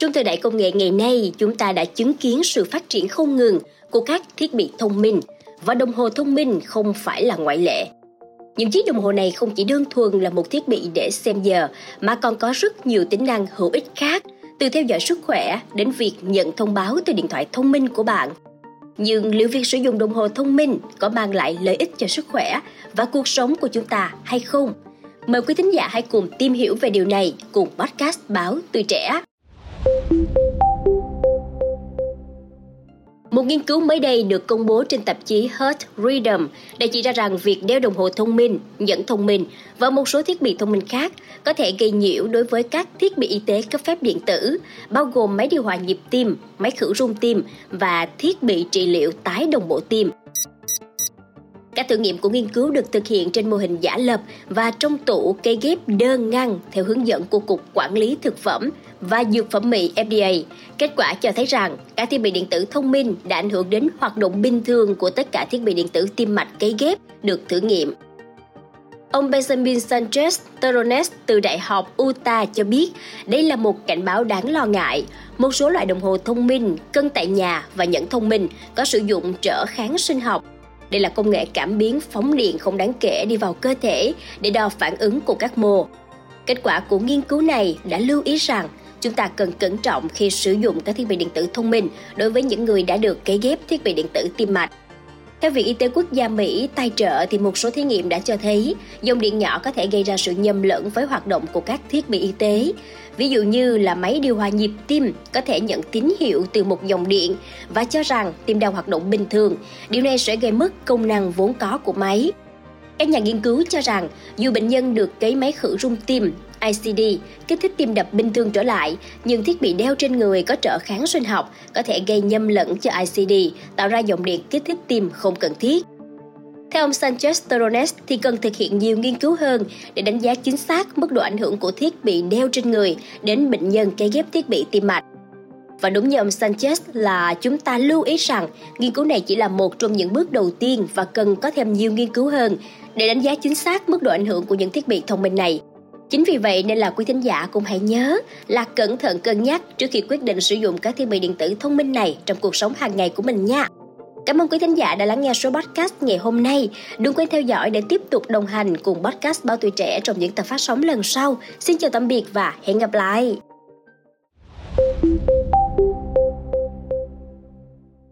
Trong thời đại công nghệ ngày nay, chúng ta đã chứng kiến sự phát triển không ngừng của các thiết bị thông minh và đồng hồ thông minh không phải là ngoại lệ. Những chiếc đồng hồ này không chỉ đơn thuần là một thiết bị để xem giờ mà còn có rất nhiều tính năng hữu ích khác, từ theo dõi sức khỏe đến việc nhận thông báo từ điện thoại thông minh của bạn. Nhưng liệu việc sử dụng đồng hồ thông minh có mang lại lợi ích cho sức khỏe và cuộc sống của chúng ta hay không? Mời quý thính giả hãy cùng tìm hiểu về điều này cùng podcast báo Tuổi Trẻ. Một nghiên cứu mới đây được công bố trên tạp chí Heart Rhythm đã chỉ ra rằng việc đeo đồng hồ thông minh, nhẫn thông minh và một số thiết bị thông minh khác có thể gây nhiễu đối với các thiết bị y tế cấp phép điện tử, bao gồm máy điều hòa nhịp tim, máy khử rung tim và thiết bị trị liệu tái đồng bộ tim. Các thử nghiệm của nghiên cứu được thực hiện trên mô hình giả lập và trong tủ cây ghép đơn ngăn theo hướng dẫn của Cục Quản lý Thực phẩm và Dược phẩm Mỹ FDA. Kết quả cho thấy rằng các thiết bị điện tử thông minh đã ảnh hưởng đến hoạt động bình thường của tất cả thiết bị điện tử tim mạch cấy ghép được thử nghiệm. Ông Benjamin Sanchez Torones từ Đại học Utah cho biết đây là một cảnh báo đáng lo ngại. Một số loại đồng hồ thông minh, cân tại nhà và nhẫn thông minh có sử dụng trở kháng sinh học đây là công nghệ cảm biến phóng điện không đáng kể đi vào cơ thể để đo phản ứng của các mô. Kết quả của nghiên cứu này đã lưu ý rằng chúng ta cần cẩn trọng khi sử dụng các thiết bị điện tử thông minh đối với những người đã được cấy ghép thiết bị điện tử tim mạch. Theo Viện Y tế Quốc gia Mỹ tài trợ thì một số thí nghiệm đã cho thấy dòng điện nhỏ có thể gây ra sự nhầm lẫn với hoạt động của các thiết bị y tế. Ví dụ như là máy điều hòa nhịp tim có thể nhận tín hiệu từ một dòng điện và cho rằng tim đang hoạt động bình thường. Điều này sẽ gây mất công năng vốn có của máy. Các nhà nghiên cứu cho rằng dù bệnh nhân được cấy máy khử rung tim ICD kích thích tim đập bình thường trở lại, nhưng thiết bị đeo trên người có trợ kháng sinh học có thể gây nhầm lẫn cho ICD, tạo ra dòng điện kích thích tim không cần thiết. Theo ông Sanchez Torones thì cần thực hiện nhiều nghiên cứu hơn để đánh giá chính xác mức độ ảnh hưởng của thiết bị đeo trên người đến bệnh nhân cấy ghép thiết bị tim mạch. Và đúng như ông Sanchez là chúng ta lưu ý rằng nghiên cứu này chỉ là một trong những bước đầu tiên và cần có thêm nhiều nghiên cứu hơn để đánh giá chính xác mức độ ảnh hưởng của những thiết bị thông minh này. Chính vì vậy nên là quý thính giả cũng hãy nhớ là cẩn thận, cân nhắc trước khi quyết định sử dụng các thiết bị điện tử thông minh này trong cuộc sống hàng ngày của mình nha. Cảm ơn quý thính giả đã lắng nghe số podcast ngày hôm nay. Đừng quên theo dõi để tiếp tục đồng hành cùng podcast bao Tuổi Trẻ trong những tập phát sóng lần sau. Xin chào tạm biệt và hẹn gặp lại. thank you